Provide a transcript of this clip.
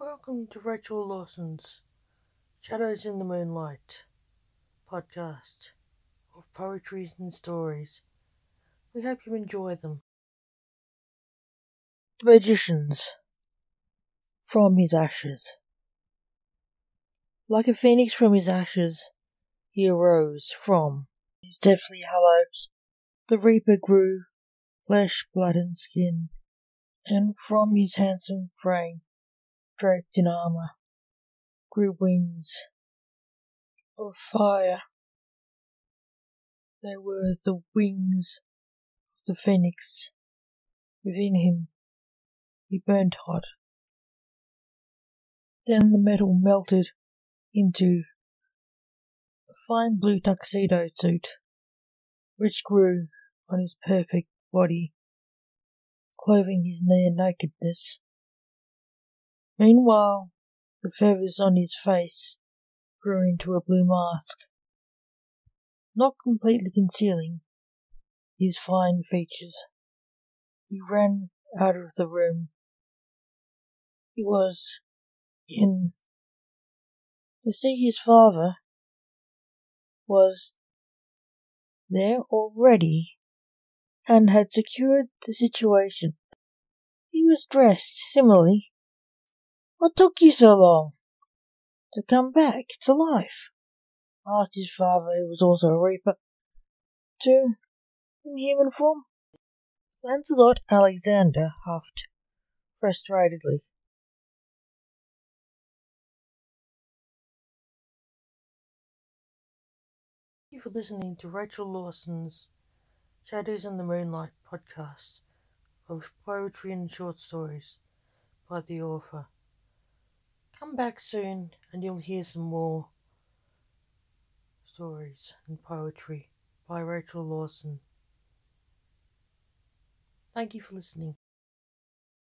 Welcome to Rachel Lawson's Shadows in the Moonlight podcast of poetry and stories. We hope you enjoy them. The Magicians from his ashes. Like a phoenix from his ashes, he arose from his deathly hallows. The reaper grew flesh, blood, and skin, and from his handsome frame draped in armor, grew wings of fire. They were the wings of the phoenix. Within him, he burned hot. Then the metal melted into a fine blue tuxedo suit, which grew on his perfect body, clothing his near nakedness. Meanwhile, the feathers on his face grew into a blue mask, not completely concealing his fine features. He ran out of the room. He was in to see his father was there already and had secured the situation. He was dressed similarly what took you so long to come back to life? asked his father, who was also a reaper. To in human form? Lancelot Alexander huffed frustratedly. Thank you for listening to Rachel Lawson's Shadows in the Moonlight podcast of poetry and short stories by the author. Come back soon and you'll hear some more stories and poetry by Rachel Lawson. Thank you for listening.